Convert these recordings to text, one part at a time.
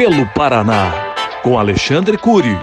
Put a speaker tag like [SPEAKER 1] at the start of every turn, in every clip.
[SPEAKER 1] pelo Paraná, com Alexandre Cury.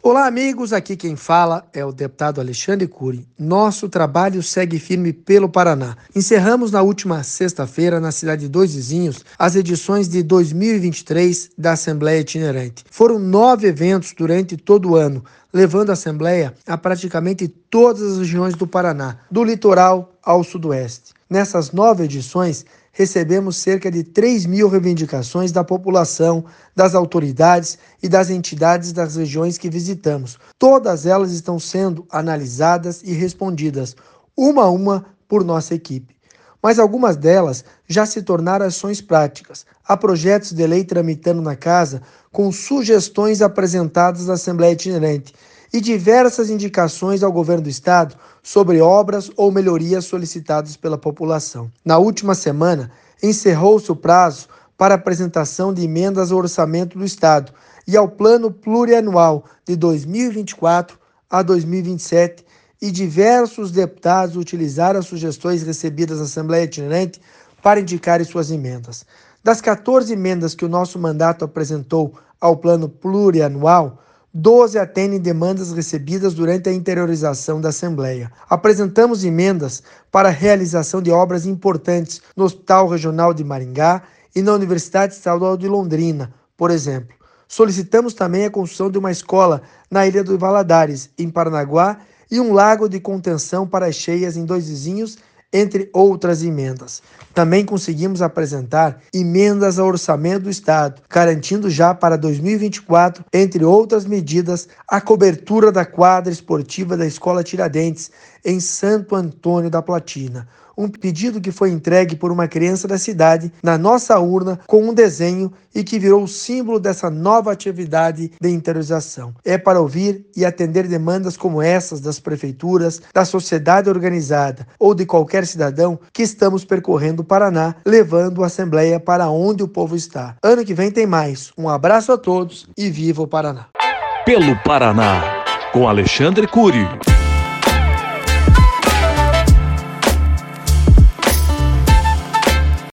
[SPEAKER 2] Olá, amigos. Aqui quem fala é o deputado Alexandre Cury. Nosso trabalho segue firme pelo Paraná. Encerramos na última sexta-feira, na cidade de Dois Vizinhos, as edições de 2023 da Assembleia Itinerante. Foram nove eventos durante todo o ano, levando a Assembleia a praticamente todas as regiões do Paraná, do litoral ao sudoeste. Nessas nove edições, recebemos cerca de 3 mil reivindicações da população, das autoridades e das entidades das regiões que visitamos. Todas elas estão sendo analisadas e respondidas, uma a uma, por nossa equipe. Mas algumas delas já se tornaram ações práticas. Há projetos de lei tramitando na casa com sugestões apresentadas à Assembleia Itinerante e diversas indicações ao governo do estado sobre obras ou melhorias solicitadas pela população. Na última semana, encerrou-se o prazo para apresentação de emendas ao orçamento do estado e ao plano plurianual de 2024 a 2027 e diversos deputados utilizaram as sugestões recebidas na Assembleia Itinerante para indicarem suas emendas. Das 14 emendas que o nosso mandato apresentou ao plano plurianual, 12 atendem demandas recebidas durante a interiorização da Assembleia. Apresentamos emendas para a realização de obras importantes no Hospital Regional de Maringá e na Universidade Estadual de Londrina, por exemplo. Solicitamos também a construção de uma escola na Ilha do Valadares, em Paranaguá, e um lago de contenção para as cheias em dois vizinhos entre outras emendas. Também conseguimos apresentar emendas ao orçamento do Estado, garantindo já para 2024, entre outras medidas, a cobertura da quadra esportiva da Escola Tiradentes, em Santo Antônio da Platina um pedido que foi entregue por uma criança da cidade na nossa urna com um desenho e que virou o símbolo dessa nova atividade de interiorização. É para ouvir e atender demandas como essas das prefeituras, da sociedade organizada ou de qualquer cidadão que estamos percorrendo o Paraná, levando a Assembleia para onde o povo está. Ano que vem tem mais. Um abraço a todos e viva o Paraná.
[SPEAKER 1] Pelo Paraná, com Alexandre Cury.